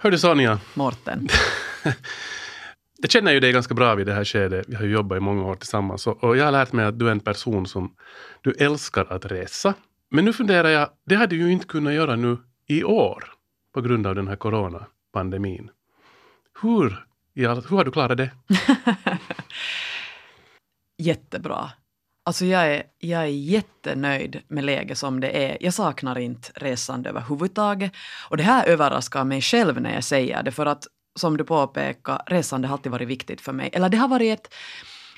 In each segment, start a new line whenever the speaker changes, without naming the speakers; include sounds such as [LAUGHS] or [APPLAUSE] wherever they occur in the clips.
Hördu Sonja,
Morten. [LAUGHS]
jag känner ju dig ganska bra vid det här skedet. Vi har ju jobbat i många år tillsammans och, jag har lärt mig att du är en person som du älskar att resa. Men nu funderar jag, det hade du ju inte kunnat göra nu i år på grund av den här coronapandemin. Hur, hur har du klarat det? [LAUGHS]
Jättebra. Alltså jag är, jag är jättenöjd med läget som det är. Jag saknar inte resande överhuvudtaget. Och det här överraskar mig själv när jag säger det, för att som du påpekar, resande har alltid varit viktigt för mig. Eller det har varit ett,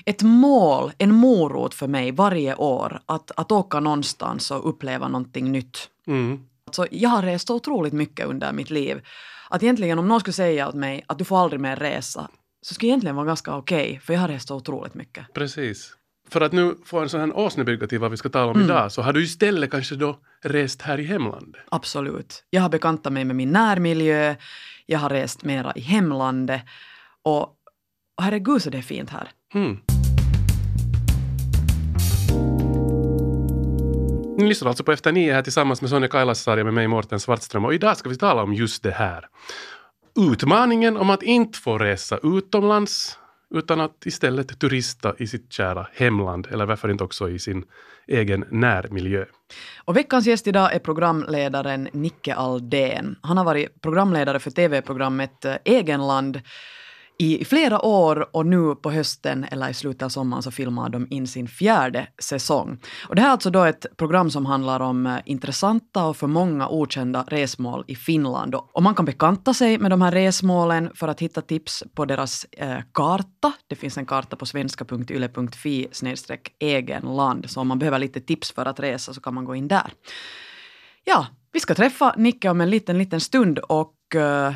ett mål, en morot för mig varje år, att, att åka någonstans och uppleva någonting nytt.
Mm.
Alltså, jag har rest otroligt mycket under mitt liv. Att egentligen om någon skulle säga åt mig att du får aldrig mer resa, så skulle egentligen vara ganska okej, okay, för jag har rest otroligt mycket.
Precis. För att nu få en sån här åsnebrygga till vad vi ska tala om
Mm.
idag, så har du istället kanske då rest här i hemlandet.
Absolut. Jag har bekantat mig med min närmiljö, jag har rest mera i hemlandet och, och herregud så det är fint här.
Mm. Ni lyssnar alltså på Efter nio här tillsammans med Sonja Kailasarja med mig Mårten Svartström och idag ska vi tala om just det här. Utmaningen om att inte få resa utomlands utan att istället turista i sitt kära hemland eller varför inte också i sin egen närmiljö.
Och veckans gäst idag är programledaren Nicke Aldén. Han har varit programledare för tv-programmet eh, Egenland i flera år och nu på hösten eller i slutet av sommaren så filmar de in sin fjärde säsong. Och det här är alltså då ett program som handlar om eh, intressanta och för många okända resmål i Finland. Och och man kan bekanta sig med de här resmålen för att hitta tips på deras eh, karta. Det finns en karta på svenska.yle.fi egenland. Så om man behöver lite tips för att resa så kan man gå in där. Ja, vi ska träffa Nicke om en liten, liten stund och eh,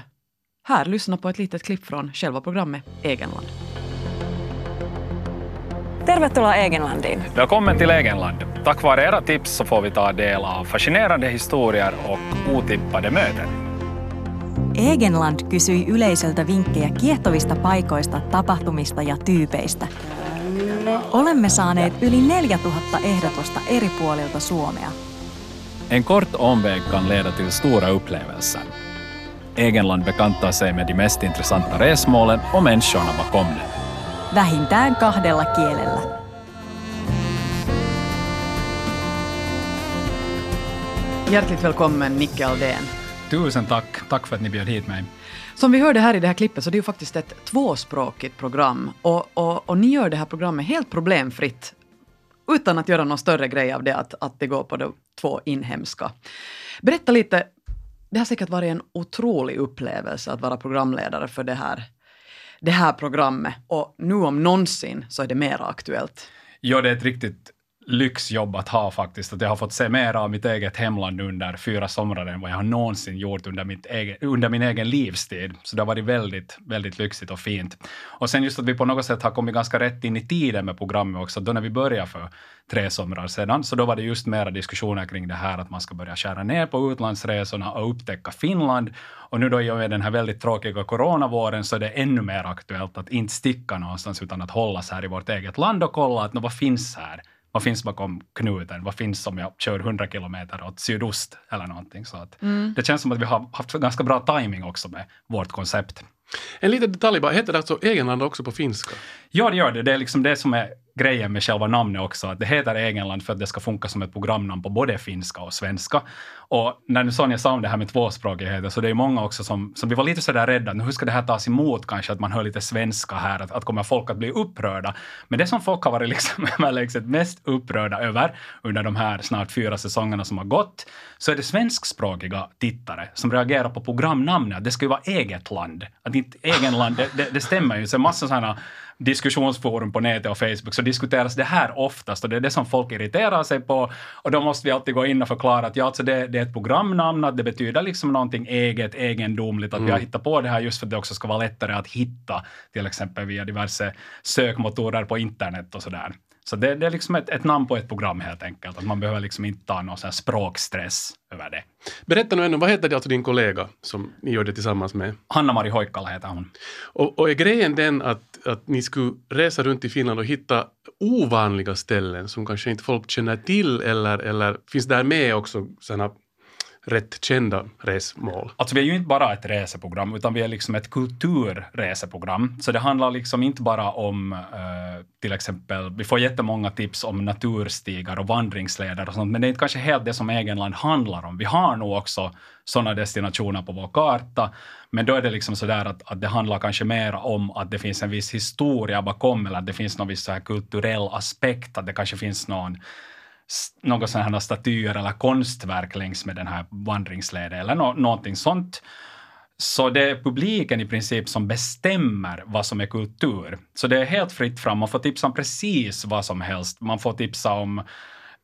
här, lyssna på ett litet klipp från själva programmet Egenland.
Tervetuloa Egenlandiin.
Välkommen till Egenland. Tack vare era tips så får vi ta del av fascinerande historier och otippade möten.
Egenland kysyi yleisöltä vinkkejä kiehtovista paikoista, tapahtumista ja tyypeistä. Olemme saaneet yli 4000 ehdotusta eri puolilta Suomea.
En kort omväg kan leda till stora upplevelser. Egenland bekantar sig med de mest intressanta resmålen och människorna bakom dem.
Vähintään kahdella kielellä.
Hjärtligt välkommen Nicke Aldén.
Tusen tack. Tack för att ni bjöd hit mig.
Som vi hörde här i det här klippet så det är ju faktiskt ett tvåspråkigt program och, och, och ni gör det här programmet helt problemfritt utan att göra någon större grej av det att, att det går på de två inhemska. Berätta lite, det har säkert varit en otrolig upplevelse att vara programledare för det här, det här programmet och nu om någonsin så är det mer aktuellt.
Ja, det är ett riktigt lyxjobb att ha faktiskt. Att jag har fått se mer av mitt eget hemland under fyra somrar än vad jag har någonsin gjort under, mitt egen, under min egen livstid. Så det har varit väldigt, väldigt lyxigt och fint. Och sen just att vi på något sätt har kommit ganska rätt in i tiden med programmet också. Då när vi började för tre somrar sedan, så då var det just mera diskussioner kring det här att man ska börja skära ner på utlandsresorna och upptäcka Finland. Och nu då i och med den här väldigt tråkiga coronavåren så är det ännu mer aktuellt att inte sticka någonstans utan att hållas här i vårt eget land och kolla att vad finns här? Vad finns bakom knuten? Vad finns om jag kör 100 kilometer åt sydost eller någonting? Så att Det känns som att vi har haft ganska bra timing också med vårt koncept.
En liten detalj bara, heter det alltså Egenland också på finska?
Ja, det gör det. Det är liksom det som är grejen med själva namnet också. Att det heter Egenland för att det ska funka som ett programnamn på både finska och svenska. Och när nu Sonja sa om det här med tvåspråkighet, så det är många också som, som vi var lite sådär rädda, hur ska det här tas emot kanske, att man hör lite svenska här, att, att kommer folk att bli upprörda? Men det som folk har varit liksom [LAUGHS] överlägset mest upprörda över under de här snart fyra säsongerna som har gått, så är det svenskspråkiga tittare som reagerar på programnamnet. Det ska ju vara eget land. Att inte egenland, det, det, det stämmer ju. Så massa sådana diskussionsforum på nätet och Facebook så diskuteras det här oftast och det är det som folk irriterar sig på och då måste vi alltid gå in och förklara att ja, alltså det, det är ett programnamn, att det betyder liksom någonting eget, egendomligt, att vi har hittat på det här just för att det också ska vara lättare att hitta till exempel via diverse sökmotorer på internet och sådär. Så det, det är liksom ett, ett namn på ett program helt enkelt, att man behöver liksom inte ta någon språkstress över det.
Berätta nu ännu, vad heter det alltså din kollega som ni gör det tillsammans med?
Hanna-Mari Hoikkala heter hon.
Och, och är grejen den att, att ni skulle resa runt i Finland och hitta ovanliga ställen som kanske inte folk känner till eller, eller finns där med också sådana rätt kända resmål?
Alltså vi är ju inte bara ett reseprogram, utan vi är liksom ett kulturreseprogram. Så det handlar liksom inte bara om eh, till exempel, vi får jättemånga tips om naturstigar och vandringsleder och sånt, men det är inte kanske helt det som Egenland handlar om. Vi har nog också sådana destinationer på vår karta, men då är det liksom sådär att, att det handlar kanske mer om att det finns en viss historia bakom, eller att det finns någon viss så här kulturell aspekt, att det kanske finns någon några sådana här statyer eller konstverk längs med den här vandringsleden eller no någonting sånt. Så det är publiken i princip som bestämmer vad som är kultur. Så det är helt fritt fram. Man får tipsa om precis vad som helst. Man får tipsa om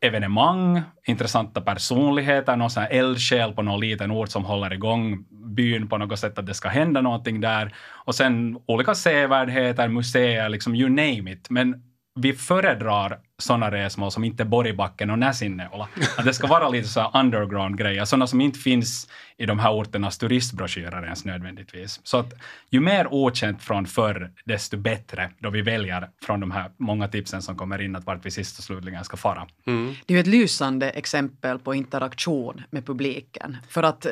evenemang, intressanta personligheter, någon sån här eldsjäl på någon liten ort som håller igång byn på något sätt, att det ska hända någonting där. Och sen olika sevärdheter, museer, liksom you name it. Men vi föredrar sådana resmål som inte Borgbacken och Näsinneola. Att det ska vara lite så underground-grejer, sådana som inte finns i de här orternas turistbroschyrer ens nödvändigtvis. Så att ju mer okänt från förr, desto bättre då vi väljer från de här många tipsen som kommer in att vart vi sist och slutligen ska fara.
Mm. Det är ju ett lysande exempel på interaktion med publiken. För att eh,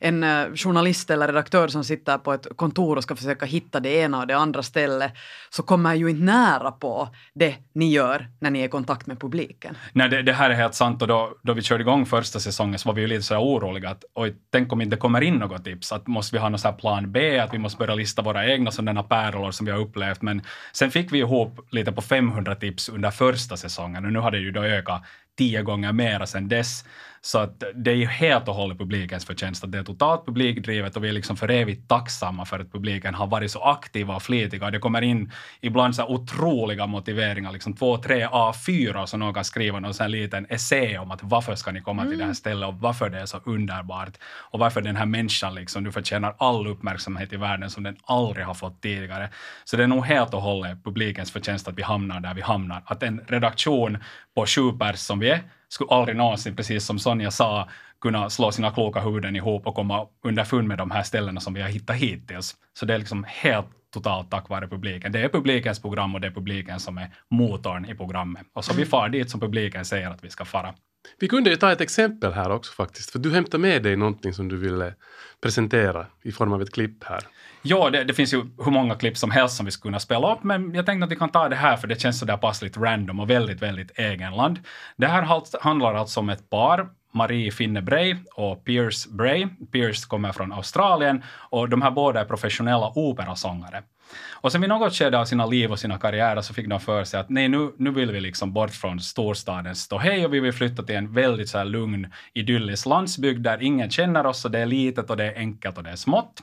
en eh, journalist eller redaktör som sitter på ett kontor och ska försöka hitta det ena och det andra stället så kommer ju inte nära på det ni gör när ni i kontakt med publiken.
Nej, det, det här är helt sant. Och då, då vi körde igång första säsongen så var vi ju lite så oroliga att oj, tänk om inte kommer in något tips, att måste vi ha någon så plan B, att vi måste börja lista våra egna sådana pärlor som vi har upplevt, men sen fick vi ihop lite på 500 tips under första säsongen. Och nu har det ju då ökat tio gånger mera sedan dess. Så att det är ju helt och hållet publikens förtjänst att det är totalt publikdrivet och vi är liksom för evigt tacksamma för att publiken har varit så aktiva och flitiga. Det kommer in ibland så otroliga motiveringar, liksom två, tre A4 som någon kan skriva någon sån liten essä om att varför ska ni komma till det här mm. stället och varför det är så underbart och varför den här människan liksom, du förtjänar all uppmärksamhet i världen som den aldrig har fått tidigare. Så det är nog helt och hållet publikens förtjänst att vi hamnar där vi hamnar. Att en redaktion på sju pers som vi är skulle aldrig någonsin, precis som Sonja sa, kunna slå sina kloka huvuden ihop och komma underfund med de här ställena som vi har hittat hittills. Så det är liksom helt totalt tack vare publiken. Det är publikens program och det är publiken som är motorn i programmet. Och så vi mm. far dit som publiken säger att vi ska fara.
Vi kunde ju ta ett exempel här också faktiskt, för du hämtar med dig någonting som du ville presentera i form av ett klipp här.
Ja, det, det, finns ju hur många klipp som helst som vi skulle kunna spela upp, men jag tänkte att vi kan ta det här för det känns sådär passligt random och väldigt, väldigt egenland. Det här handlar alltså om ett par, Marie Finne Bray och Pierce Bray. Pierce kommer från Australien och de här båda är professionella operasångare. Och sen vid något skede av sina liv och sina karriärer så fick de för sig att nej, nu, nu vill vi liksom bort från storstadens ståhej och vi vill flytta till en väldigt så här lugn, idyllisk landsbygd där ingen känner oss och det är litet och det är enkelt och det är smått.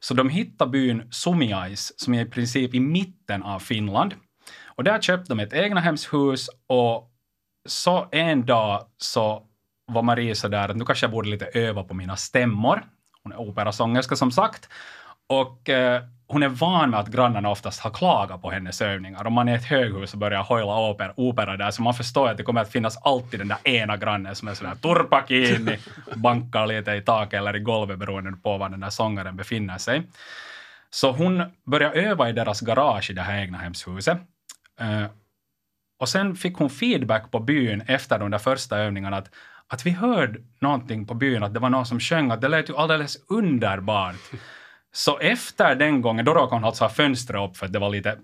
Så de hittade byn Sumiais som är i princip i mitten av Finland. Och där köpte de ett egnahemshus och så en dag så var Marie så där att nu kanske jag borde lite öva på mina stämmor. Hon är operasångerska som sagt. Och eh, hon är van med att grannarna oftast har klagat på hennes övningar. Om man är i ett höghus och börjar hojla opera, opera där, så man förstår att det kommer att finnas alltid den där ena grannen som är sådär turpa kiinni, [LAUGHS] bankar lite i taket eller i golvet beroende på var den där sångaren befinner sig. Så hon börjar öva i deras garage i det här egna hemshuset. Eh, och sen fick hon feedback på byn efter de där första övningarna att, att vi hörde någonting på byn, att det var någon som sjöng, att det lät ju alldeles underbart. Så efter den gången, då råkade hon alltså ha fönstret upp för att det var lite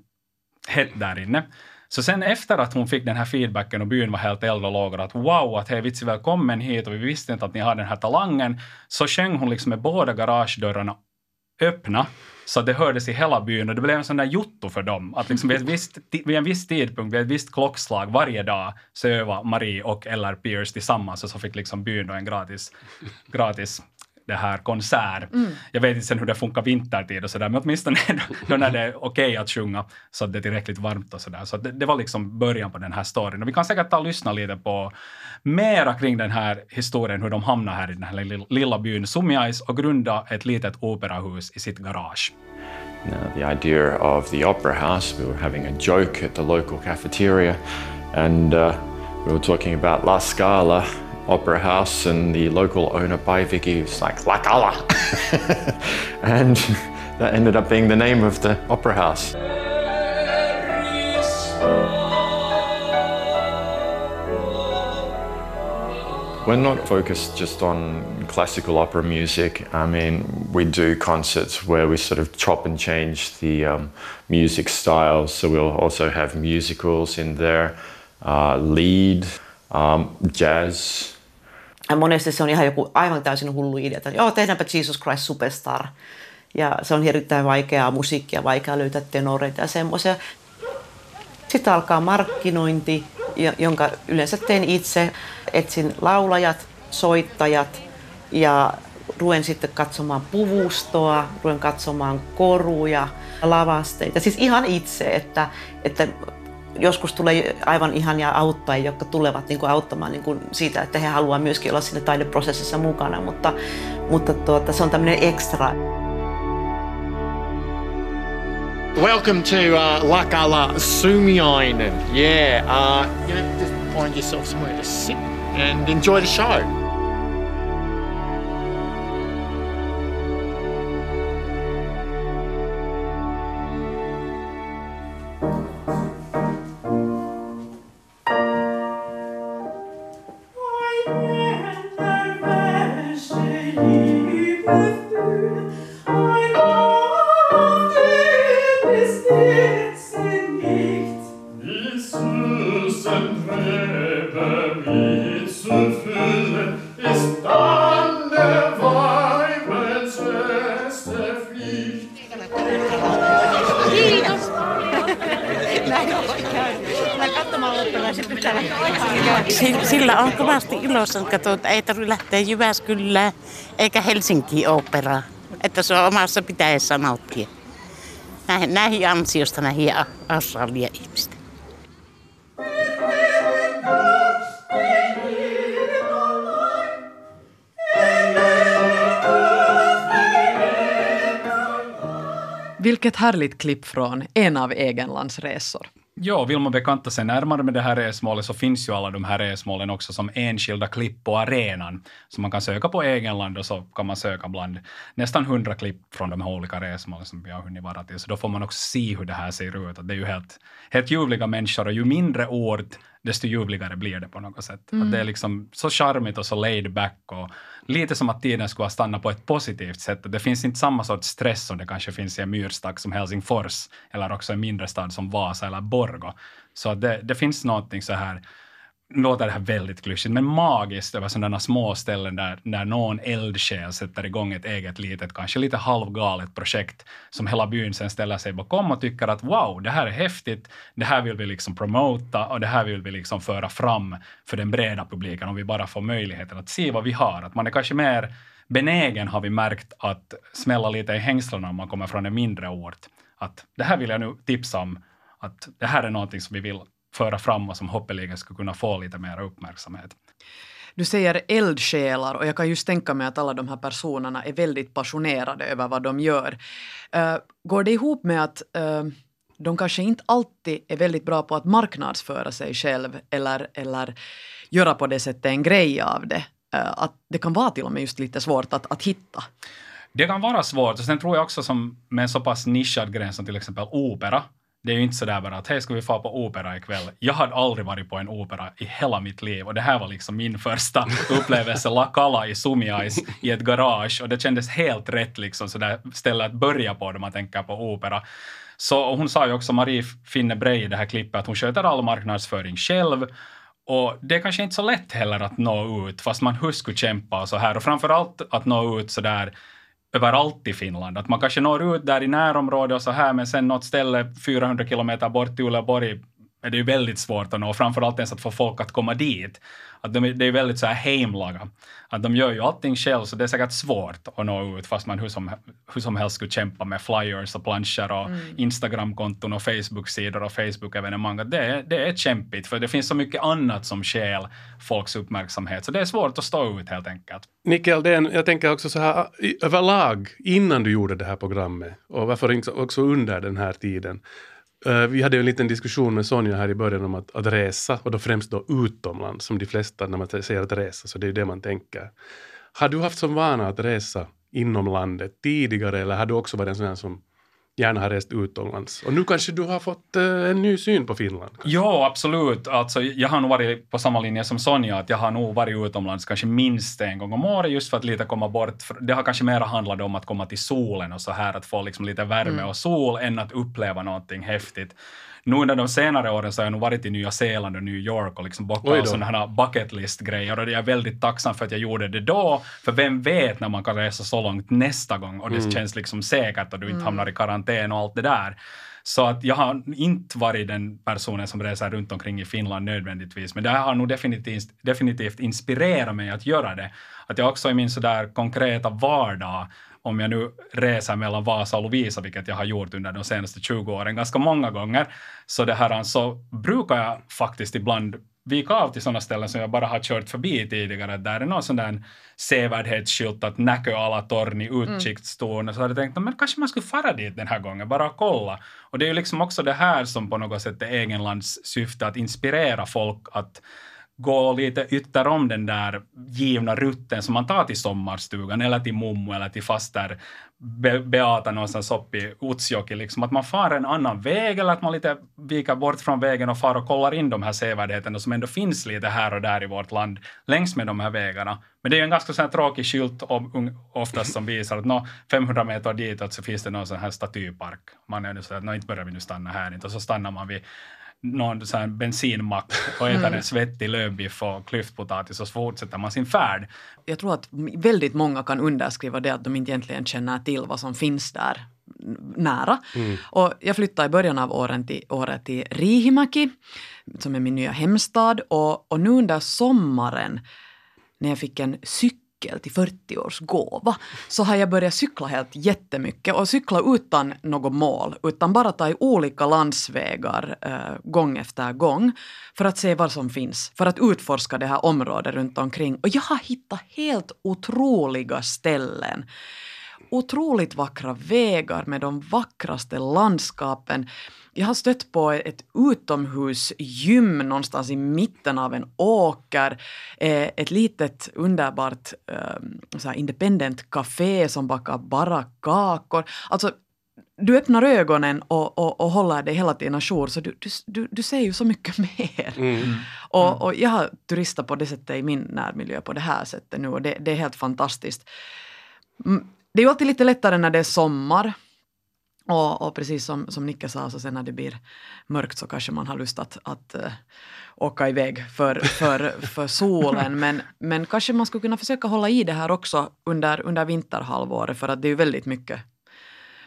hett där inne. Så sen efter att hon fick den här feedbacken och byn var helt eld och lågor att wow, att hej vitsi välkommen hit och vi visste inte att ni har den här talangen, så sjöng hon liksom med båda garagedörrarna öppna så det hördes i hela byn och det blev en sån där jotto för dem. Att liksom vid, visst, vid en viss tidpunkt, vid ett visst klockslag varje dag så övade Marie och eller Pierce tillsammans och så fick liksom byn då en gratis, gratis det här konsert. Mm. Jag vet inte sen hur det funkar vintertid och sådär, men åtminstone [LAUGHS] då när det är okej okay att sjunga så att det är tillräckligt varmt och sådär. Så det, det, var liksom början på den här storyn. Och vi kan säkert ta och lyssna lite på mera kring den här historien, hur de hamnar här i den här lilla, lilla byn Sumiais och grunda ett litet operahus i sitt garage.
Now, the idea of the opera house, we were having a joke at the local cafeteria and uh, we were talking about La Scala opera house and the local owner Vicky was like La Cala. [LAUGHS] and that ended up being the name of the opera house. We're not focused just on classical opera music. I mean, we do concerts where we sort of chop and change the um, music styles. So we'll also have musicals in there, uh, lead, um, jazz.
Ja monesti se on ihan joku aivan täysin hullu idea, että joo, tehdäänpä Jesus Christ Superstar. Ja se on erittäin vaikeaa musiikkia, vaikea löytää tenoreita ja semmoisia. Sitten alkaa markkinointi, jonka yleensä teen itse. Etsin laulajat, soittajat ja ruen sitten katsomaan puvustoa, ruen katsomaan koruja, lavasteita. Siis ihan itse, että, että joskus tulee aivan ihania auttajia, jotka tulevat niin kuin auttamaan niin kuin siitä, että he haluavat myöskin olla siinä taideprosessissa mukana, mutta, mutta tuota, se on tämmöinen ekstra.
Welcome to uh, Lakala Sumiainen. Yeah, uh, you know, just find yourself somewhere to sit and enjoy the show.
Kovasti ilossa, että ei tarvitse lähteä Jyväskylään eikä Helsinkiin operaan. Että se on omassa pitäessä nauttia. Näihin, näihin ansiosta näihin Australian ihmistä.
Vilket härligt klipp från en av Egenlands resor.
Ja, vill man bekanta sig närmare med det här resmålet så finns ju alla de här resmålen också som enskilda klipp på arenan. Så man kan söka på Egenland och så kan man söka bland nästan hundra klipp från de här olika resmålen som vi har hunnit vara till. Så då får man också se hur det här ser ut. Att det är ju helt, helt ljuvliga människor och ju mindre ord desto ljuvligare blir det på något sätt. Mm. Att det är liksom så charmigt och så laid back och lite som att tiden skulle ha stannat på ett positivt sätt. Det finns inte samma sorts stress som det kanske finns i en myrstack som Helsingfors eller också en mindre stad som Vasa eller Borgo. Så det, det finns någonting så här låter det här väldigt klyschigt, men magiskt över sådana små ställen där, där någon eldsjäl sätter igång ett eget litet, kanske lite halvgalet projekt som hela byn sen ställer sig bakom och tycker att wow, det här är häftigt, det här vill vi liksom promota och det här vill vi liksom föra fram för den breda publiken om vi bara får möjligheten att se vad vi har. Att man är kanske mer benägen, har vi märkt, att smälla lite i hängslarna om man kommer från en mindre ort. Att det här vill jag nu tipsa om, att det här är någonting som vi vill föra fram och som hoppeligen skulle kunna få lite mer uppmärksamhet.
Du säger eldsjälar och jag kan just tänka mig att alla de här personerna är väldigt passionerade över vad de gör. Uh, går det ihop med att uh, de kanske inte alltid är väldigt bra på att marknadsföra sig själv eller, eller göra på det sättet en grej av det? Uh, att det kan vara till och med just lite svårt att, att hitta.
Det kan vara svårt. Och sen tror jag också som med en så pass nischad gren som till exempel opera, det är ju inte sådär bara att hej, ska vi få på opera ikväll? Jag hade aldrig varit på en opera i hela mitt liv och det här var liksom min första upplevelse, La Cala i Sumiais i ett garage och det kändes helt rätt liksom sådär ställe att börja på när man tänker på opera. Så hon sa ju också, Marie Finne Brej i det här klippet, att hon sköter all marknadsföring själv och det är kanske inte så lätt heller att nå ut, fast man hur skulle kämpa och så här. Och framförallt att nå ut så där överallt i Finland. Att man kanske når ut där i närområdet och så här, men sen något ställe 400 kilometer bort till Uleåborg är det ju väldigt svårt att nå, framförallt ens att få folk att komma dit. Att de, det är väldigt så här heimlaga. Att de gör ju allting själv, så det är säkert svårt att nå ut, fast man hur som, hur som helst skulle kämpa med flyers och planscher och mm. Instagramkonton och Facebook-sidor och Facebook-evenemang. Det är, det är kämpigt, för det finns så mycket annat som skäl folks uppmärksamhet, så det är svårt att stå ut helt enkelt.
Nickel, det är jag tänker också så här överlag, innan du gjorde det här programmet, och varför också under den här tiden, Eh, vi hade en liten diskussion med Sonja här i början om att, att resa, och då främst då utomlands, som de flesta när man säger att resa, så det är det man tänker. Har du haft som vana att resa inom landet tidigare, eller har du också varit en sån här som gärna har rest utomlands. Och nu kanske du har fått eh, en ny syn på Finland? kanske?
Ja, absolut. Alltså, jag har nog varit på samma linje som Sonja, att jag har nog varit utomlands kanske minst en gång om året just för att lite komma bort. Det har kanske mer handlat om att komma till solen och så här, att få liksom lite värme och sol än att uppleva någonting häftigt. Nu under de senare åren så har jag nog varit i Nya Zeeland och New York och liksom bockat
då.
sådana här bucket list-grejer och jag är väldigt tacksam för att jag gjorde det då, för vem vet när man kan resa så långt nästa gång och det känns liksom säkert och du inte hamnar i karantän och allt det där. Så att jag har inte varit den personen som reser runt omkring i Finland nödvändigtvis, men det här har nog definitivt, definitivt inspirerat mig att göra det. Att jag också i min sådär konkreta vardag, om jag nu reser mellan Vasa och Lovisa, vilket jag har gjort under de senaste 20 åren ganska många gånger, så det här så brukar jag faktiskt ibland vika av till sådana ställen som jag bara har kört förbi tidigare. Där är någon sån där sevärdhetsskylt att Näkö alla torn i utsiktstorn. Så hade jag tänkt, men kanske man skulle fara dit den här gången, bara kolla. Och det är ju liksom också det här som på något sätt är Egenlands syfte, att inspirera folk att gå lite ytter om den där givna rutten som man tar till sommarstugan eller till mummo eller till faster Be- Beata någonstans uppe i Utsjoki. Liksom, att man far en annan väg eller att man lite viker bort från vägen och far och kollar in de här sevärdheterna som ändå finns lite här och där i vårt land längs med de här vägarna. Men det är ju en ganska sån här tråkig skylt om, oftast som visar att nå 500 meter ditåt så finns det någon sån här statypark. Man är ju så att "Nå, inte börjar vi nu stanna här inte. Och så stannar man vid någon sån här bensinmack och äter en svettig lövbiff och klyftpotatis och så fortsätter man sin färd.
Jag tror att väldigt många kan underskriva det att de inte egentligen känner till vad som finns där nära. Och jag flyttade i början av åren till, året till Riihimäki, som är min nya hemstad. Och, och nu under sommaren, när jag fick en cykel till 40-årsgåva, så har jag börjat cykla helt jättemycket och cykla utan något mål, utan bara ta i olika landsvägar eh, gång efter gång för att se vad som finns, för att utforska det här området runt omkring. Och jag har hittat helt otroliga ställen otroligt vackra vägar med de vackraste landskapen. Jag har stött på ett utomhusgym någonstans i mitten av en åker. Eh, ett litet underbart eh, så independent café som bakar bara kakor. Alltså, du öppnar ögonen och, och, och håller dig hela tiden ajour, så du, du, du, ser ju så mycket [LAUGHS] mer. Och, och jag har turistat på det sättet i min närmiljö på det här sättet nu och det, det är helt fantastiskt. Det är ju alltid lite lättare när det är sommar. Och, och precis som, som Nicke sa, så sen när det blir mörkt så kanske man har lust att, att uh, åka iväg för, för, [LAUGHS] för solen. Men, men kanske man skulle kunna försöka hålla i det här också under, under vinterhalvåret för att det är ju väldigt mycket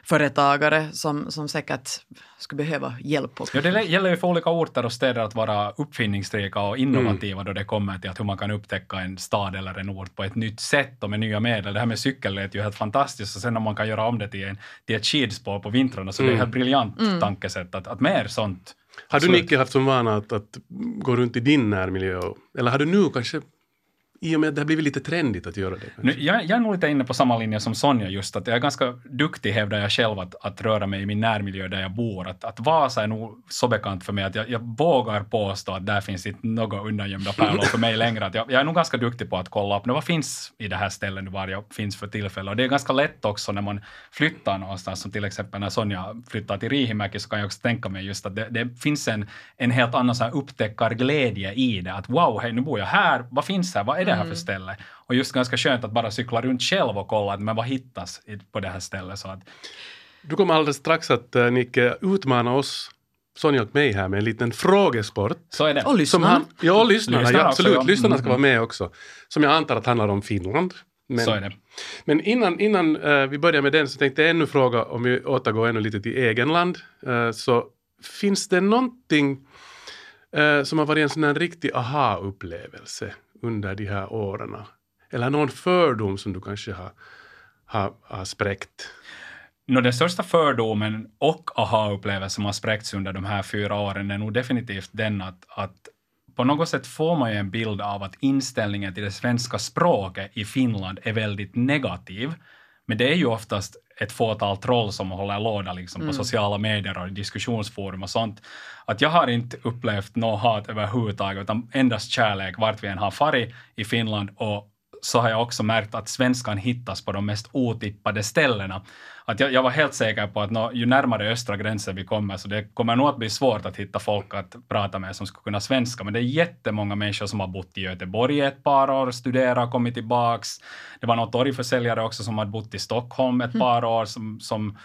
företagare som, som säkert skulle behöva hjälp. Och,
Ja, det gäller ju för olika orter och städer att vara uppfinningsrika och innovativa då det kommer till att hur man kan upptäcka en stad eller en ort på ett nytt sätt och med nya medel. Det här med cykel lät ju helt fantastiskt och sen när man kan göra om det till, en, till ett skidspår på vintrarna så det är ett helt briljant tankesätt att, att mer sånt.
Har du. Nicke haft som vana att, att gå runt i din närmiljö? Eller har du nu kanske, i och med att det har blivit lite trendigt att göra det?
Nu, jag, jag är nog lite inne på samma linje som Sonja, just att jag är ganska duktig, hävdar jag själv, att, att röra mig i min närmiljö där jag bor. Att, att Vasa är nog så bekant för mig att jag, jag vågar påstå att där finns inte några undangömda pärlor för mig längre. Att jag, jag är nog ganska duktig på att kolla upp nu, vad finns i det här stället var jag finns för tillfället. Och det är ganska lätt också när man flyttar någonstans, som till exempel när Sonja flyttar till Riihimäki, så kan jag också tänka mig just att det, det finns en, en helt annan så här upptäckarglädje i det. Att wow, hej, nu bor jag här, vad finns här, vad är det här för ställe? Och just ganska skönt att bara cykla runt själv och kolla att men vad hittas på det här stället. Så att,
Du kommer alldeles strax att, uh, Nicke, utmana oss, Sonja och mig här med en liten frågesport.
så är det.
och
Som
lyssna.
han, ja, lyssnarna.
Lyssnarna
ja,
också,
absolut.
ja.
Lyssnarna ska
Mm.
vara med också. Som jag antar att handlar om Finland. Men,
så är det.
men innan, innan eh, vi börjar med den så tänkte jag ännu fråga, om vi återgår ännu lite till egenland, uh, så finns det någonting eh, som har varit en sån här riktig aha-upplevelse under de här åren? Eller någon fördom som du kanske har, har, har spräckt?
No, den största fördomen och aha-upplevelsen som har spräckts under de här fyra åren är nog definitivt den att, att på något sätt får man ju en bild av att inställningen till det svenska språket i Finland är väldigt negativ. Men det är ju oftast ett fåtal troll som håller låda liksom på sociala medier och diskussionsforum och sånt. Att jag har inte upplevt något hat överhuvudtaget, utan endast kärlek vart vi än har farit i Finland och så har jag också märkt att svenskan hittas på de mest otippade ställena. Att jag, jag var helt säker på att nå, ju närmare östra gränsen vi kommer, så det kommer nog att bli svårt att hitta folk att prata med som skulle kunna svenska. Men det är jättemånga människor som har bott i Göteborg i ett par år, studerat, kommit tillbaks. Det var någon torgförsäljare också som hade bott i Stockholm ett par år, som, som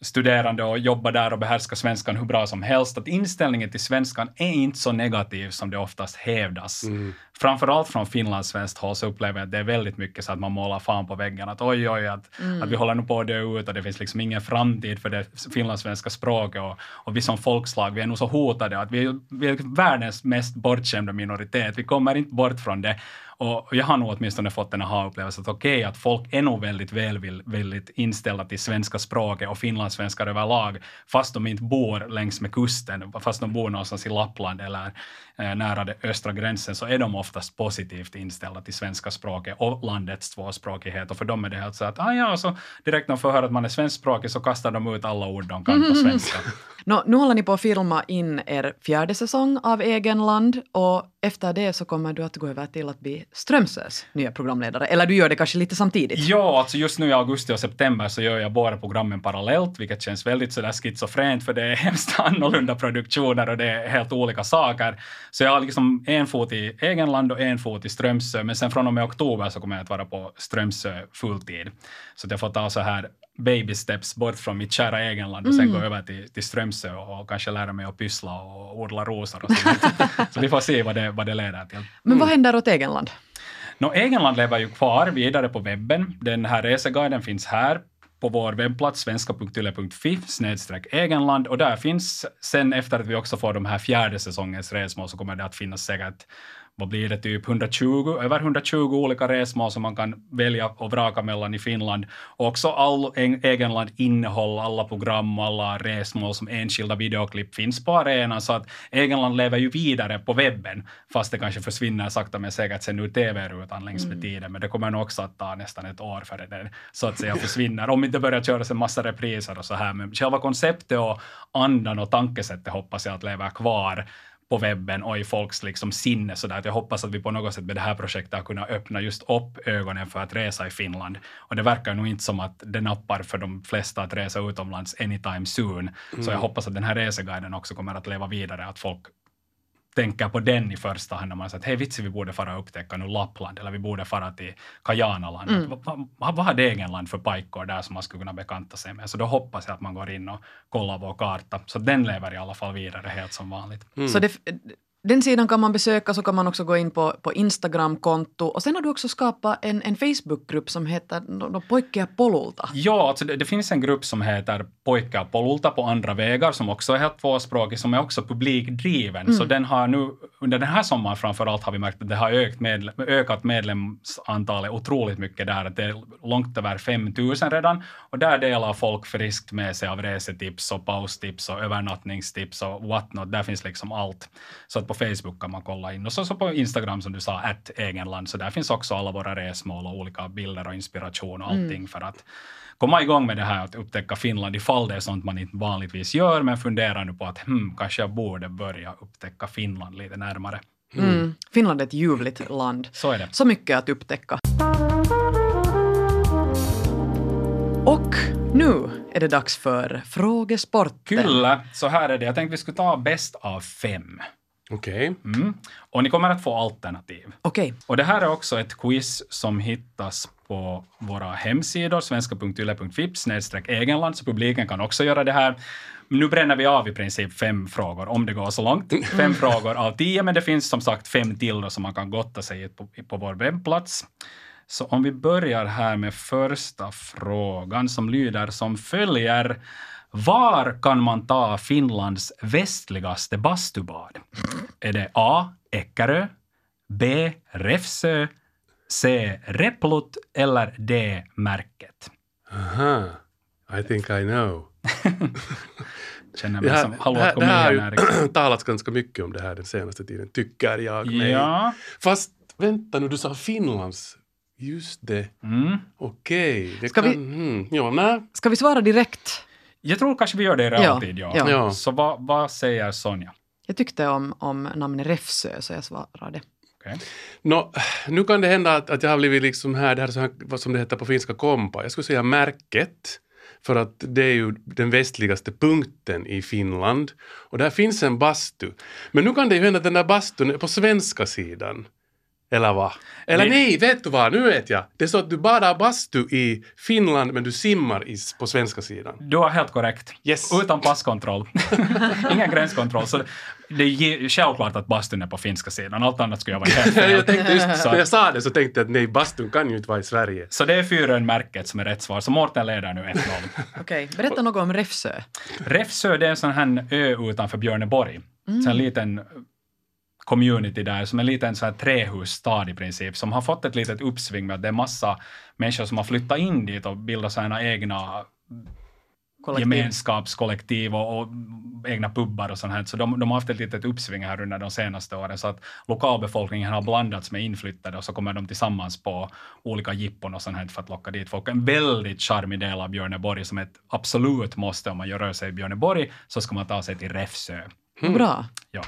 studerande och jobbar där och behärskar svenskan hur bra som helst. Att inställningen till svenskan är inte så negativ som det oftast hävdas. Mm. Framförallt från finlandssvenskt håll så upplever jag att det är väldigt mycket så att man målar fan på väggen. Att oj, oj, att, mm. att vi håller nu på att dö ut och det finns liksom ingen framtid för det finlandssvenska språket. Och, och vi som folkslag, vi är nog så hotade att vi, vi är världens mest bortskämda minoritet. Vi kommer inte bort från det. Och jag har nog åtminstone fått en aha-upplevelse att okej, okay, att folk är nog väldigt välvilligt inställda till svenska språket och finlandssvenskar överlag, fast de inte bor längs med kusten, fast de bor någonstans i Lappland eller eh, nära den östra gränsen, så är de oftast positivt inställda till svenska språket och landets tvåspråkighet. Och för dem är det helt så att, ah ja, så direkt när de får höra att man är svenskspråkig så kastar de ut alla ord de kan på [LAUGHS] svenska.
Nå, nu håller ni på att filma in er fjärde säsong av Egenland och efter det så kommer du att gå över till att bli Strömsös nya programledare. Eller du gör det kanske lite samtidigt?
Ja, alltså just nu i augusti och september så gör jag båda programmen parallellt, vilket känns väldigt sådär schizofrent för det är [LAUGHS] hemskt annorlunda produktioner och det är helt olika saker. Så jag har liksom en fot i Egenland och en fot i Strömsö, men sen från och med oktober så kommer jag att vara på Strömsö fulltid. Så jag får ta så här baby steps bort från mitt kära egenland och sen mm. gå över till, till Strömsö och kanske lära mig att pyssla och odla rosor och sånt. [LAUGHS] så vi får se vad det, vad det leder till.
Men vad händer åt Egenland?
No, Egenland lever ju kvar vidare på webben. Den här reseguiden finns här på vår webbplats svenska.yle.fi egenland och där finns sen efter att vi också får de här fjärde säsongens resmål så kommer det att finnas säkert vad blir det, typ 120, över 120 olika resmål som man kan välja och vraka mellan i Finland. också all Egenland innehåll, alla program, alla resmål som enskilda videoklipp finns på arenan, så att Egenland lever ju vidare på webben, fast det kanske försvinner sakta men säkert sen ur tv-rutan längs med mm. tiden, men det kommer nog också att ta nästan ett år före det så att säga försvinner, om inte börjar köras en massa repriser och så här, men själva konceptet och andan och tankesättet hoppas jag att lever kvar på webben och i folks liksom sinne. Så där att jag hoppas att vi på något sätt med det här projektet har kunnat öppna just upp ögonen för att resa i Finland. Och det verkar nog inte som att det nappar för de flesta att resa utomlands anytime soon. Mm. Så jag hoppas att den här reseguiden också kommer att leva vidare, att folk tänker på den i första hand när man säger att hej vitsi, vi borde fara och upptäcka nu Lappland eller vi borde fara till Kajanaland. Mm. Vad, vad, vad har Degenland för pajkor där som man skulle kunna bekanta sig med? Så då hoppas jag att man går in och kollar vår karta. Så den lever i alla fall vidare helt som vanligt.
Mm. Så det, den sidan kan man besöka, så kan man också gå in på, på Instagram-konto. Och sen har du också skapat en, en Facebook-grupp som heter no, Pojkar Polulta.
Ja, alltså det, det, finns en grupp som heter Pojkar Polulta på andra vägar, som också är helt tvåspråkig, som är också publikdriven. Mm. Så den har nu, under den här sommaren framförallt har vi märkt att det har ökat, medlem, ökat medlemsantalet otroligt mycket där. Det är långt över 5 000 redan. Och där delar folk friskt med sig av resetips och paustips och övernattningstips och what not. Där finns liksom allt. Så att på Facebook kan man kolla in. Och så, så på Instagram som du sa, att egenland, så där finns också alla våra resmål och olika bilder och inspiration och allting mm. för att komma igång med det här att upptäcka Finland ifall det är sånt man inte vanligtvis gör, men funderar nu på att hmm, kanske jag borde börja upptäcka Finland lite närmare.
Mm. Mm. Finland är ett ljuvligt land.
Så är det.
Så mycket att upptäcka. Och nu är det dags för frågesporten.
Kyllä, så här är det. Jag tänkte vi skulle ta bäst av fem.
Okej.
Okay. Mm. Och ni kommer att få alternativ.
Okej. Okay.
Och det här är också ett quiz som hittas på våra hemsidor, svenska.yle.fi snedstreck egenland, så publiken kan också göra det här. Nu bränner vi av i princip fem frågor, om det går så långt. Fem [LAUGHS] frågor av tio, men det finns som sagt fem till då som man kan gotta sig på, på vår webbplats. Så om vi börjar här med första frågan som lyder som följer. Var kan man ta Finlands västligaste bastubad? Är det A. Eckerö, B. Räfsö, C. Replut eller D. Märket?
Aha, I think I know. [LAUGHS]
Känner mig som haluatko Det
här har ju [CLEARS THROAT] talats ganska mycket om det här den senaste tiden, tycker jag mig.
Ja.
Fast vänta nu, du sa Finlands Just det.
Mm.
Okej. Okay. Ska, kan, vi, mm, ja,
ska vi svara direkt?
Jag tror kanske vi gör det i realtid, ja. ja. ja. Så vad, vad säger Sonja?
Jag tyckte om, om namnet Räfsö, så jag svarade.
Okej.
Nå, nu kan det hända att, att jag har blivit liksom här, det här, så här, vad som det heter på finska kompa. Jag skulle säga märket. För att det är ju den västligaste punkten i Finland. Och där finns en bastu. Men nu kan det ju hända att den där bastun är på svenska sidan. Eller vad? Eller
Det-
nej, vet du vad? Nu vet jag. Det är så att du badar bastu i Finland men du simmar i, på svenska sidan.
Du har helt korrekt.
Yes.
Utan passkontroll. [LAUGHS] Ingen gränskontroll. Så det är självklart att bastun är på finska sidan. Allt annat skulle jag vara helt [LAUGHS] fel.
jag tänkte just,
Så-
när jag sa det så tänkte jag att nej, bastun kan ju inte vara i Sverige.
Så det är fyren-märket som är rätt svar. Så Mårten leder nu 1-0. [LAUGHS]
Okej, berätta något om Räfsö.
Räfsö det är en sån här ö utanför Björneborg. Så en liten community där, som en liten så här trähusstad i princip, som har fått ett litet uppsving med att det är massa människor som har flyttat in dit och bildat sådana egna
Kollektiv.
gemenskapskollektiv och, och egna pubbar och sånt här. Så de, de har haft ett litet uppsving här under de senaste åren. Så att lokalbefolkningen har blandats med inflyttade och så kommer de tillsammans på olika jippon och sånt här för att locka dit folk. En väldigt charmig del av Björneborg som ett absolut måste om man gör rör sig i Björneborg så ska man ta sig till Räfsö.
Bra.
Ja.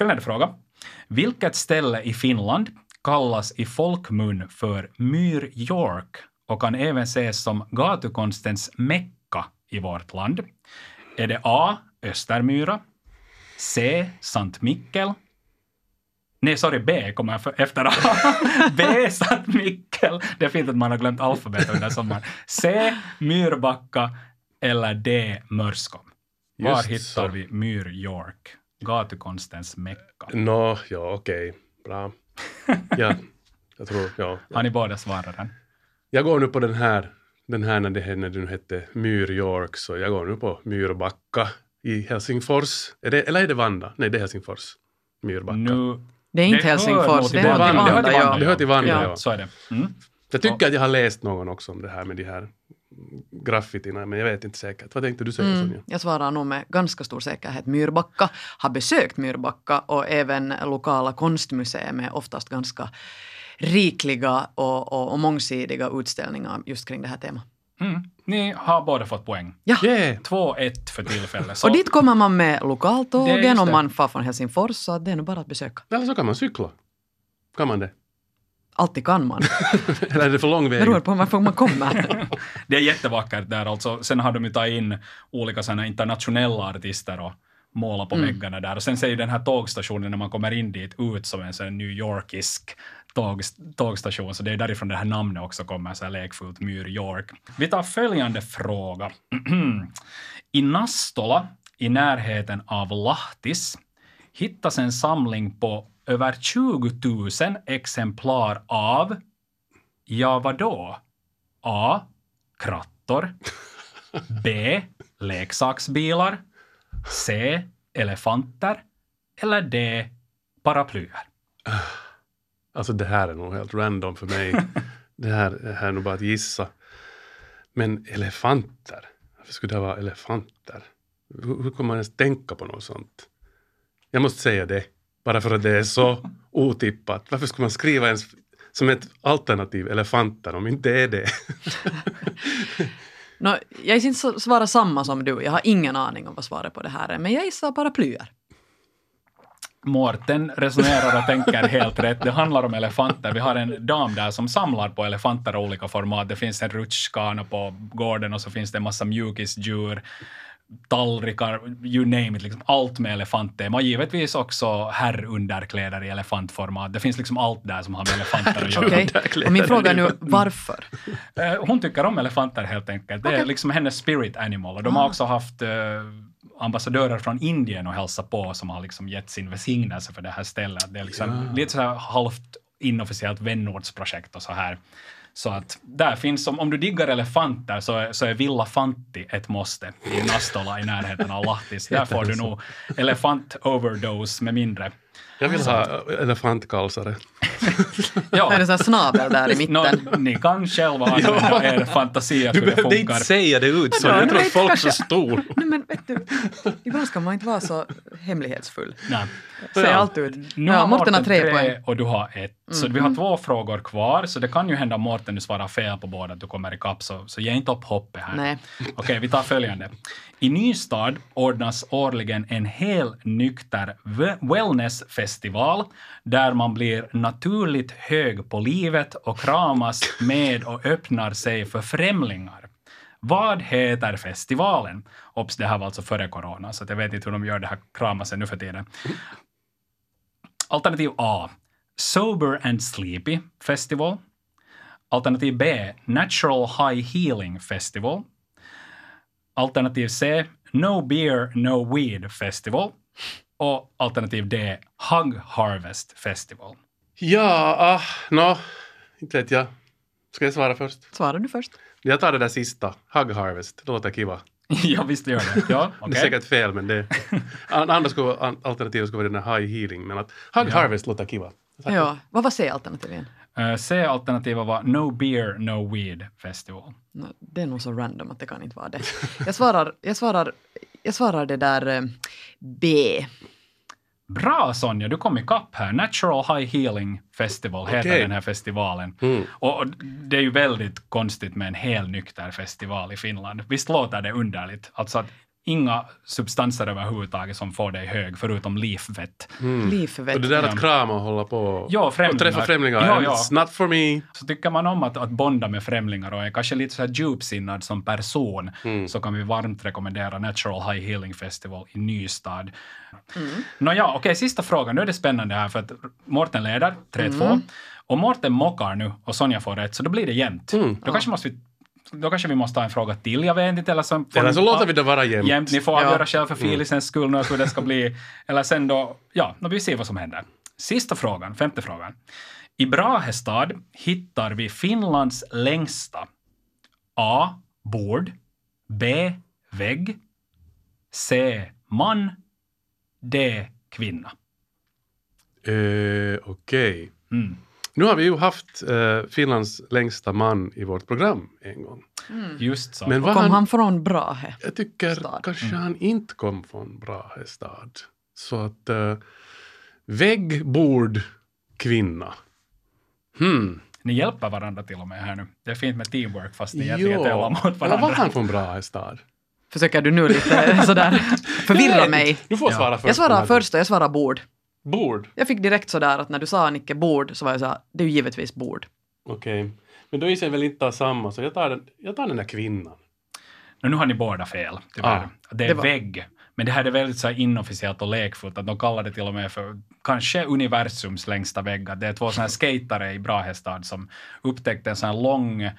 Följande fråga. Vilket ställe i Finland kallas i folkmun för Myr York och kan även ses som gatukonstens Mecka i vårt land? Är det A. Östermyra, C. Sankt Mikkel, Nej, sorry, B kommer jag efter A. [LAUGHS] B. Sankt Mikkel. Det är fint att man har glömt alfabetet under sommaren. C. Myrbacka eller D. Mörskom. Var
Just
hittar
så.
vi Myr York? Gatukonstens Mecka.
Nå, ja okej, bra. Ja, jag tror, ja. [LAUGHS]
Har ni båda svarat den?
Jag går nu på den här, den här när det, när det nu hette Myr York, så jag går nu på Myrbacka i Helsingfors. Är det, eller är det Vanda? Nej, det är Helsingfors. Myrbacka.
Nu,
Det är inte
Det
Helsingfors, det
till
är
Vanda. Det hör
Vanda.
till
Ja.
Vanda. Det hör till Vanda,
Ja.
ja.
så är det. Mm.
Jag tycker att jag har läst någon också om det här med de här graffitina, men jag vet inte säkert. Vad tänkte du säga
Mm,
Sonja?
jag svarar nog med ganska stor säkerhet Myrbacka. Har besökt Myrbacka och även lokala konstmuseer med oftast ganska rikliga och, och, och mångsidiga utställningar just kring det här temat.
Mm. Ni har båda fått poäng.
Ja.
Yeah!
2-1 för tillfället. Så
Och dit kommer man med lokaltågen om man far från Helsingfors, så det är nog bara att besöka.
Eller så kan man cykla. Kan man det?
Alltid kan man. [LAUGHS]
Eller är det för lång väg?
Beror på varför man kommer. [LAUGHS]
det är jättevackert där alltså. Sen har de ju tagit in olika såna internationella artister och målat på väggarna där. Och sen ser ju den här tågstationen när man kommer in dit ut som en sån New Yorkisk tåg, tågstation. Så det är därifrån det här namnet också kommer, så här lekfullt Myr York. Vi tar följande fråga. [CLEARS THROAT] I Nastola, i närheten av Lahtis, hittas en samling på över 20 000 exemplar av, ja vadå? A. Krattor. B. Leksaksbilar. C. Elefanter. Eller D. Paraplyer.
Alltså det här är nog helt random för mig. det, [LAUGHS] här, det här är nog bara att gissa. Men elefanter? Varför skulle det vara elefanter? Hur, hur kommer man ens tänka på något sånt? Jag måste säga det. Bara för att det är så otippat. Varför skulle man skriva ens som ett alternativ elefanter om inte det är det? [LAUGHS]
Nå, jag gissar inte så- svara samma som du. Jag har ingen aning om vad svaret på det här är, men jag gissar paraplyer.
Mårten resonerar och tänker helt rätt. Det handlar om elefanter. Vi har en dam där som samlar på elefanter av olika format. Det finns en rutschkana på gården och så finns det en massa mjukisdjur, tallrikar, you name it, liksom allt med elefanttema. Givetvis också herrunderkläder i elefantformat. Det finns liksom allt där som har med elefanter att göra.
Okej? Och min fråga är nu varför?
Eh, Hon tycker om elefanter helt enkelt. Det är liksom hennes spirit animal. Och de har också haft eh, ambassadörer från Indien och hälsa på som har liksom gett sin välsignelse för det här stället. Det är liksom lite så här halvt inofficiellt vänortsprojekt och så här. Så att där finns, om, om du diggar elefanter så är, så är Villa Fanti ett måste i Nastola i närheten av Lahtis. Där får du nog elefant overdose med mindre.
Jag vill ha elefantkalsare. [LAUGHS]
Ja,
Det är sån här snabel där i mitten.
Nå, ni kan själva använda er fantasi att
Du
hur det
behövde
funkar.
inte säga det ut så. Jag tror att folk
kanske-
förstår.
Nej, men vet du, ibland ska man inte vara så hemlighetsfull.
Nej.
Säg
Ja.
allt ut.
Nu
ja,
har
Mårten har tre poäng. Mm.
och du har ett. Så vi har två frågor kvar, så det kan ju hända Mårten du svarar fel på båda, att du kommer ikapp, så, så ge inte upp hoppet här.
Nej.
Okej, vi tar följande. I Nystad ordnas årligen en hel nykter we- Finlandsfestival där man blir naturligt hög på livet och kramas med och öppnar sig för främlingar. Vad heter festivalen? Ops, det här var alltså före corona, så att jag vet inte hur de gör det här kramasen nu för tiden. Alternativ A. Sober and Sleepy Festival. Alternativ B. Natural High Healing Festival. Alternativ C. No Beer, No Weed Festival. Och alternativ D. Hug Harvest Festival.
Ja, ah, nå, inte vet jag. Ska jag svara först?
Svarar du först?
Jag tar det där sista, Hug Harvest, det låter kiva. [LAUGHS]
ja, visst gör det. [LAUGHS] Ja,
Det är säkert fel, men det... [LAUGHS] An- Andra skulle, alternativet skulle vara den här High Healing, men att Hug
Ja.
Harvest låter kiva.
Ja. Vad var C-alternativet?
Eh, C-alternativet var No Beer, No Weed Festival.
Nå, Det är nog så random att det kan inte vara det. Jag svarar, jag svarar, jag svarar det där eh, B.
Bra Sonja, du kom ikapp här. Natural High Healing Festival heter
Okej.
den här festivalen.
Mm.
Och, och det är ju väldigt konstigt med en helnykter festival i Finland. Visst låter det underligt? Alltså att inga substanser överhuvudtaget som får dig hög, förutom livvett.
Livvett.
Och det där att krama och hålla på
Ja,
och
främlingar.
träffa främlingar,
Ja,
and
ja.
it's not for me.
Så tycker man om att, att bonda med främlingar och är kanske lite så här djupsinnad som person,
Mm.
så kan vi varmt rekommendera Natural High Healing Festival i Nystad. Nåja, okej, sista frågan. Nu är det spännande här för att Mårten leder 3-2 och Mårten mockar nu och Sonja får rätt, så då blir det jämnt. Då, kanske måste vi, då kanske vi måste ta en fråga till, jag vet inte. Eller så, får
Eller
ni-
så låter vi det vara jämnt.
jämnt. Ni får
Ja.
avgöra själv för Filisens skull nu hur det ska bli. Eller sen då, ja, då vi ser vad som händer. Sista frågan, femte frågan. I Brahestad hittar vi Finlands längsta A. Bord B. Vägg C. Man D. Kvinna.
Eh, Okej.
Mm.
Nu har vi ju haft eh, Finlands längsta man i vårt program en gång.
Just så.
Men
Kom
han,
han från Brahe?
jag tycker
stad?
kanske han inte kom från Brahestad. Så att uh, vägg, bord, kvinna. Hmm.
Ni hjälper varandra till och med här nu. Det är fint med teamwork fast ni egentligen tävlar mot
Eller var
varandra.
han från Brahestad?
Försöker du nu lite sådär [LAUGHS] förvirra mig?
Du får
Ja.
svara först.
Jag svarar först och jag svarar bord.
Bord.
Jag fick direkt sådär att när du sa Nicke bord så var jag såhär, det är ju givetvis bord.
Okej. Men då gissar jag väl inte samma, så jag tar den, jag tar den där kvinnan.
Nu har ni båda fel, tyvärr.
Ah.
det är
Det var-
vägg. Men det här är väldigt så här inofficiellt och lekfullt, att de kallar det till och med för kanske universums längsta vägg. Det är två såna här skatare i Brahestad som upptäckte en sån här lång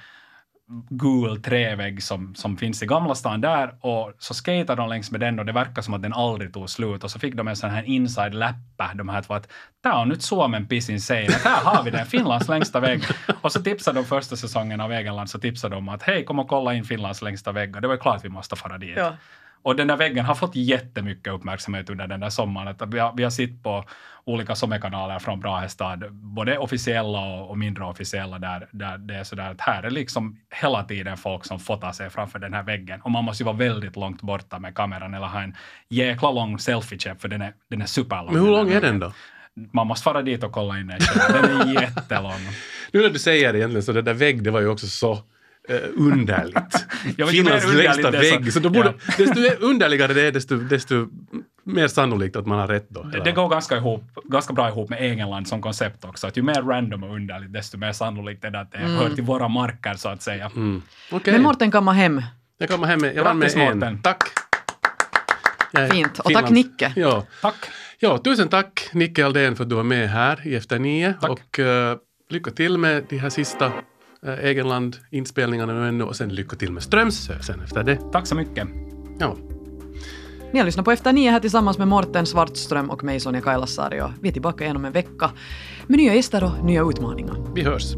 gul trävägg som, som finns i Gamla stan där och så skater de längs med den och det verkar som att den aldrig tog slut och så fick de en sån här inside läppa de här två att tämä on nyt Suomen pisin seinä, här har vi den, Finlands längsta vägg. [LAUGHS] Och så tipsade de första säsongen av Egenland så tipsade de att hej, kom och kolla in Finlands längsta vägg och det var ju klart vi måste fara dit.
Ja.
Och den där väggen har fått jättemycket uppmärksamhet under den där sommaren. Att vi, har, vi har sett på olika sommarkanaler från Brahestad, både officiella och, och mindre officiella, där, där det är sådär att här är liksom hela tiden folk som fotar sig framför den här väggen. Och man måste ju vara väldigt långt borta med kameran eller ha en jäkla lång selfie-chip för den är, den är superlång.
Men hur lång är den
väggen.
då?
Man måste fara dit och kolla in den. Den är jättelång. [LAUGHS]
Nu när du säger det egentligen så det där vägg, det var ju också så eh, underligt. [LAUGHS] Finlands längsta vägg. Så då borde,
Ja.
desto underligare det är, desto, desto mer sannolikt att man har rätt då.
Det, det går ganska, ihop, ganska bra ihop med Egenland som koncept också. Att ju mer random och underligt, desto mer sannolikt är det att det hör till våra marker, så att säga.
Mm. Okej,
Men Mårten kommer hem.
jag kommer hem jag vann med en.
Mårten.
Tack.
Fint. Och tack, Nicke.
Ja.
Tack!
ja, tusen tack Nicke Aldén för att du var med här i Efter nio.
Tack.
Och eh, lycka till med de här sista uh, Egenland-inspelningarna nu ännu och sen lycka till med Strömsö sen efter det.
Tack så mycket.
Ja.
Ni har lyssnat på Efter nio här tillsammans med Morten Svartström och mig Sonja Kailasari och vi är tillbaka igen om en vecka med nya gäster och nya utmaningar.
Vi hörs.